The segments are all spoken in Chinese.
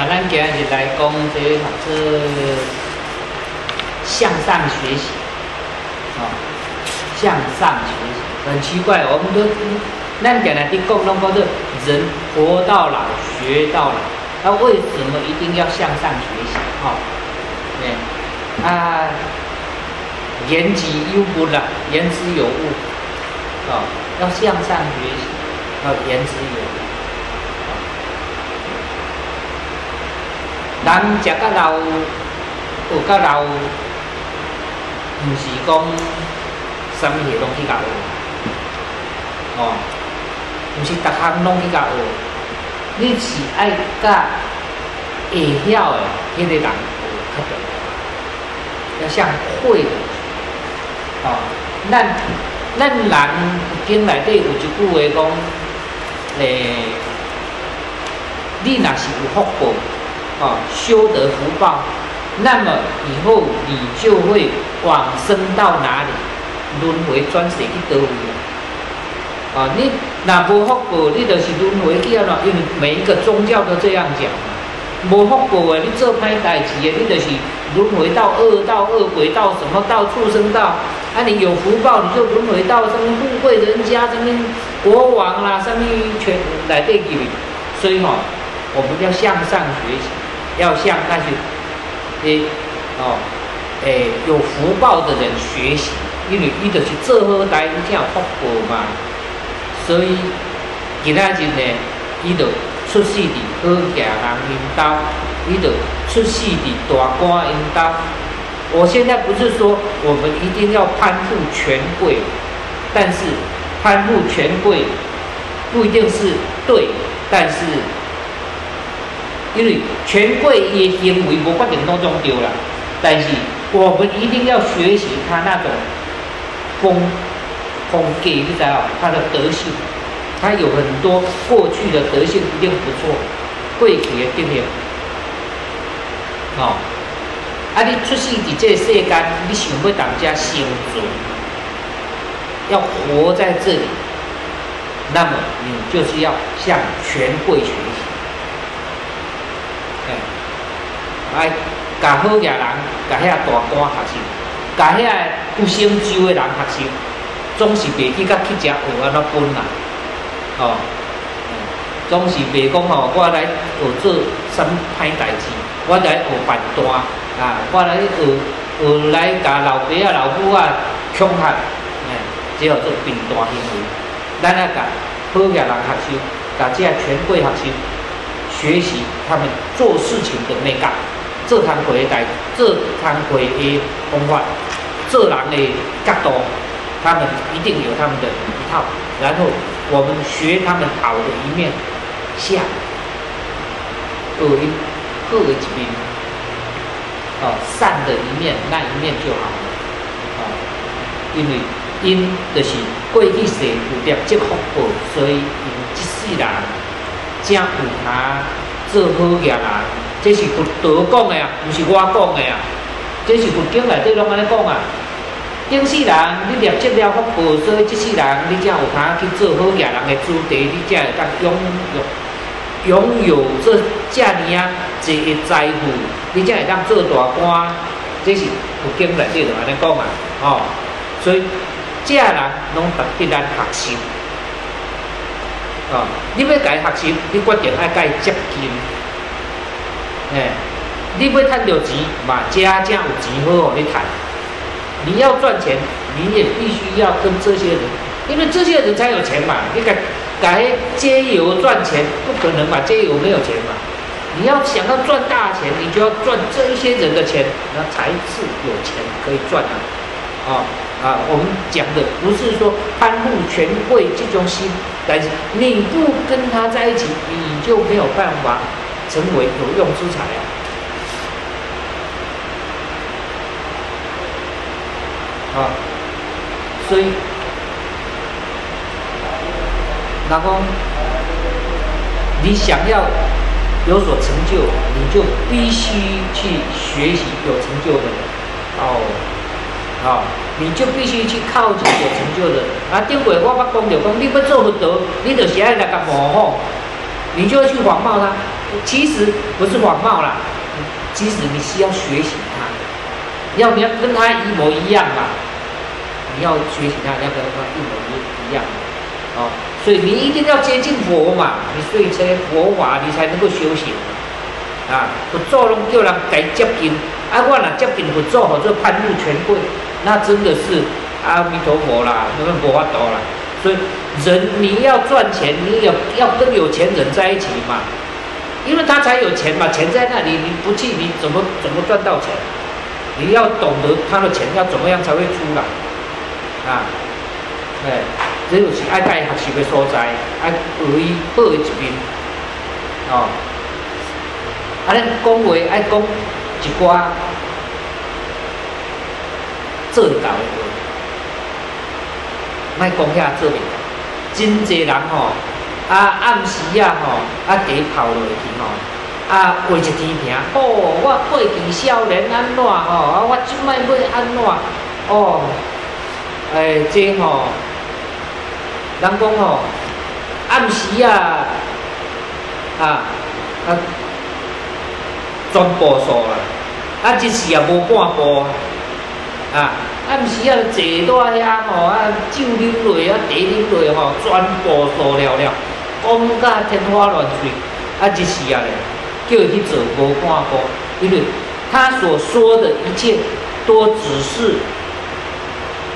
像咱今日来讲，这个这向上学习，哦，向上学习，很奇怪，我们都咱今日的讲拢讲做人活到老学到老，那为什么一定要向上学习？哦，对，啊，言之有物啦，言之有物，哦，要向上学习，要言之有物。人食到老，有到老，毋是讲什么嘢拢去甲学，哦，毋是逐项拢去甲学，你是爱甲会晓诶，迄个人学较重要，要像会的，哦，咱咱人经内底有一句话讲，诶，你若是有福报。啊，修得福报，那么以后你就会往生到哪里？轮回转世去得位啊！你那无福报，你就是轮回去了！因为每一个宗教都这样讲嘛。无福报的，你做歹代志的，你就是轮回到恶道、恶鬼道、什么到、畜生道。啊，你有福报，你就轮回到什么富贵人家、什么国王啦、什么权来对去。所以哈，我们要向上学习。要向那些诶哦诶有福报的人学习，因为伊就是做好代，你才有福报嘛。所以其他人呢，伊就出世伫好家人因兜，伊就出世伫大官因兜。我现在不是说我们一定要攀附权贵，但是攀附权贵不一定是对，但是。因为权贵也行为无法定当中对啦，但是我们一定要学习他那种风风格，你知道他的德性，他有很多过去的德性一定不错，贵气的对不对？哦，啊，你出生伫这世间，你想要当家生存，要活在这里，那么你就是要向权贵学习。哎，甲好野人，甲遐大官学习，甲遐有成就的人学习，总是袂去甲去食学安怎分啦，哦，总是袂讲吼，我来学做什歹代志，我来学办单啊，我来学学来甲老爸啊、老母啊恐吓，哎，只好做平单行为。咱啊甲好野人学习，甲这权贵学习，学习他们做事情的美感。做摊会的代，做摊会的方法，做人的角度，他们一定有他们的一套。然后我们学他们好的一面，像恶一恶一面，哦，善的一面那一面就好了，哦，因为因就是过去世有点积福报，所以因一世人才有他做好业人。这是佛陀讲的啊，不是我讲的啊。这是佛经内底拢安尼讲啊。顶世人你业积了福报，所以这世人你才有通去做好业人的主题，你才会当拥有拥有这遮尼啊一个财富，你才会当做大官。这是佛经内底就安尼讲啊，哦。所以遮人拢特别咱学习，哦，你要伊学习，你决定爱伊接近。哎，你不要赚到钱嘛？家家有钱好你谈。你要赚钱，你也必须要跟这些人，因为这些人才有钱嘛。你改改街油赚钱不可能嘛？街油没有钱嘛？你要想要赚大钱，你就要赚这一些人的钱，那才是有钱可以赚的。啊啊，我们讲的不是说攀附权贵这种心，但是你不跟他在一起，你就没有办法。成为有用之才啊！啊，所以，那个你想要有所成就，你就必须去学习有成就的人哦，啊，你就必须去靠近有成就的人啊。顶回我捌讲着讲，你要做佛陀，你就是爱来个模仿，你就要去仿冒他。其实不是谎冒啦，其实你需要学习他，要你要跟他一模一样嘛？你要学习他，要跟他一模一一样，哦，所以你一定要接近佛嘛，你所以才佛法，你才能够修行，啊，佛祖拢叫人该接近，啊，我若接近佛祖，或者攀入权贵，那真的是阿弥陀佛啦，那个佛法多啦。所以人你要赚钱，你有要跟有钱人在一起嘛，因为他才有钱嘛，钱在那里，你不去你怎么怎么赚到钱？你要懂得他的钱要怎么样才会出来，啊，哎，只有是爱带学习的所在，爱为好的一面，哦，啊，恁讲话爱讲一寡做到的。卖讲遐做面，真侪人吼，啊暗时啊吼，啊茶泡落去吼，啊话一天平，哦，我过去少年安怎吼，啊我即摆要安怎，哦，哎，这吼，人讲吼，暗时啊，啊啊，全部数啦，啊一时也无半步，啊。啊，暗时啊，坐在遐吼，啊，酒啉落，啊，茶啉落吼，全部数了了，讲甲天花乱坠，啊，一时啊咧，叫伊去做无半步，因为他所说的一切都只是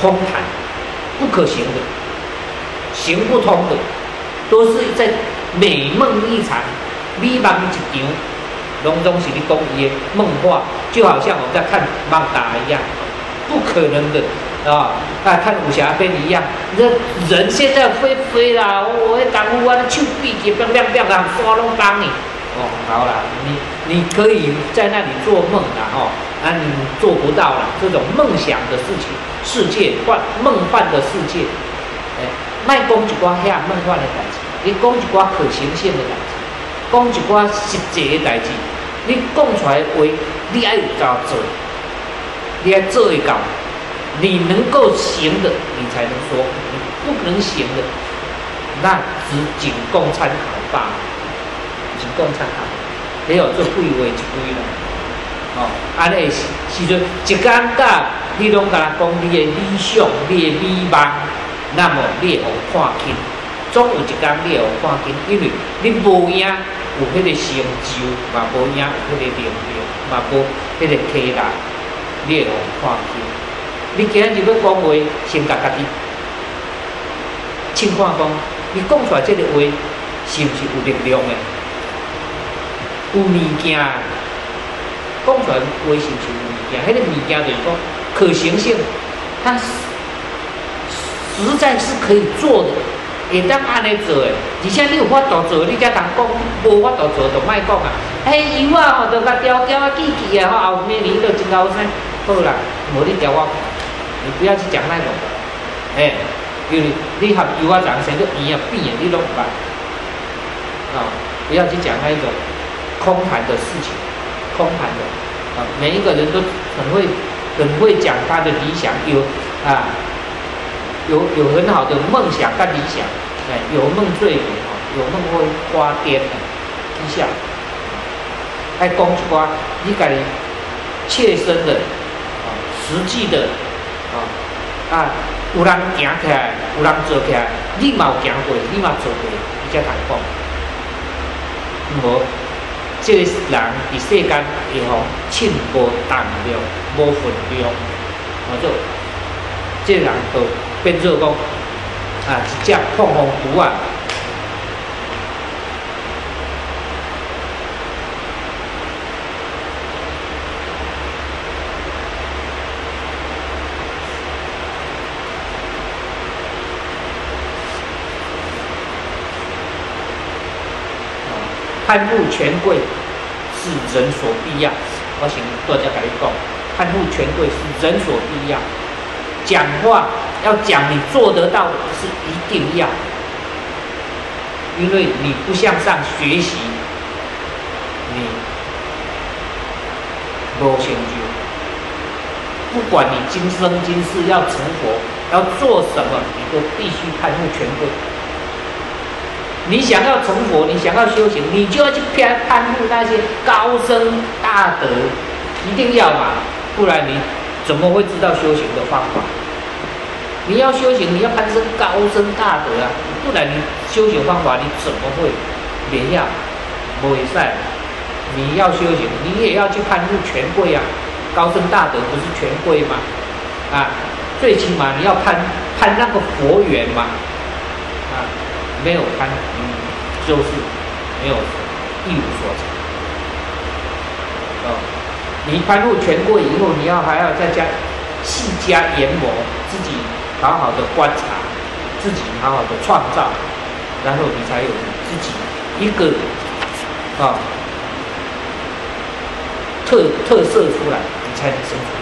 空谈，不可行的，行不通的，都是在美梦一场，美梦一场，拢拢是咧讲伊的梦话，就好像我们在看梦达一样。不可能的啊！啊，看武侠片一样，那人现在会飞啦，我会当我的手臂给亮亮亮的，刷拢帮你。哦，好了，你你可以在那里做梦的哦，啊，你做不到了，这种梦想的事情，世界幻梦幻的世界，哎，卖讲一寡遐梦幻的代志，你讲一寡可行性的代志，讲一寡实际的代志，你讲出来话，你爱有照做。你要做一搞，你能够行的，你才能说；你不能行的，那只仅供参考罢了，仅供参考，没有做贵为一规了。哦，安尼是是说，一间甲你拢甲人讲你的理想、你的美梦，那么你会看见，总有一间你会看见，因为你无影有迄个成就，嘛无影有迄个能力，嘛无迄个体力。你会看见，你今日要讲话，先甲家己，请看讲，你讲出来这个话，是毋是有力量诶？有物件，讲出来话是毋是有物件？迄个物件就是讲可行性，它实在是可以做的，会当安尼做诶。而且你有法度做，你才通讲；无法度做，就莫讲啊。嘿，油啊吼，就甲雕雕啊、记记啊，吼，后面年就真高声。好啦，无你调我，你不要去讲那种，哎，因为你合油啊，长成个圆啊、扁啊，你拢唔捌，啊，不要去讲那一种空谈的事情，空谈的，啊，每一个人都很会，很会讲他的理想，有啊，有有很好的梦想跟理想，哎，有梦最美啊，有梦会花癫的，一下，爱讲一寡你家己切身的啊。实际的，啊，有人行起来，有人做起来，你嘛有行过，你嘛做过，你才通讲。无，这个人伫世间会吼，轻无重量，无分量，啊，就这人就变做讲，啊，一只碰风图啊。攀附权贵是人所必要，我请大家改一讲，攀附权贵是人所必要。讲话要讲你做得到的是一定要，因为你不向上学习，你无成就。不管你今生今世要成佛，要做什么，你都必须攀附权贵。你想要成佛，你想要修行，你就要去攀攀附那些高僧大德，一定要嘛，不然你怎么会知道修行的方法？你要修行，你要攀升高僧大德啊，不然你修行方法你怎么会连样不会善？你要修行，你也要去攀附权贵啊，高僧大德不是权贵吗？啊，最起码你要攀攀那个佛缘嘛，啊，没有攀，就是没有一无所成。哦，你攀入权贵以后，你要还要再加细加研磨自己。好好的观察自己，好好的创造，然后你才有自己一个啊特特色出来，你才能生存。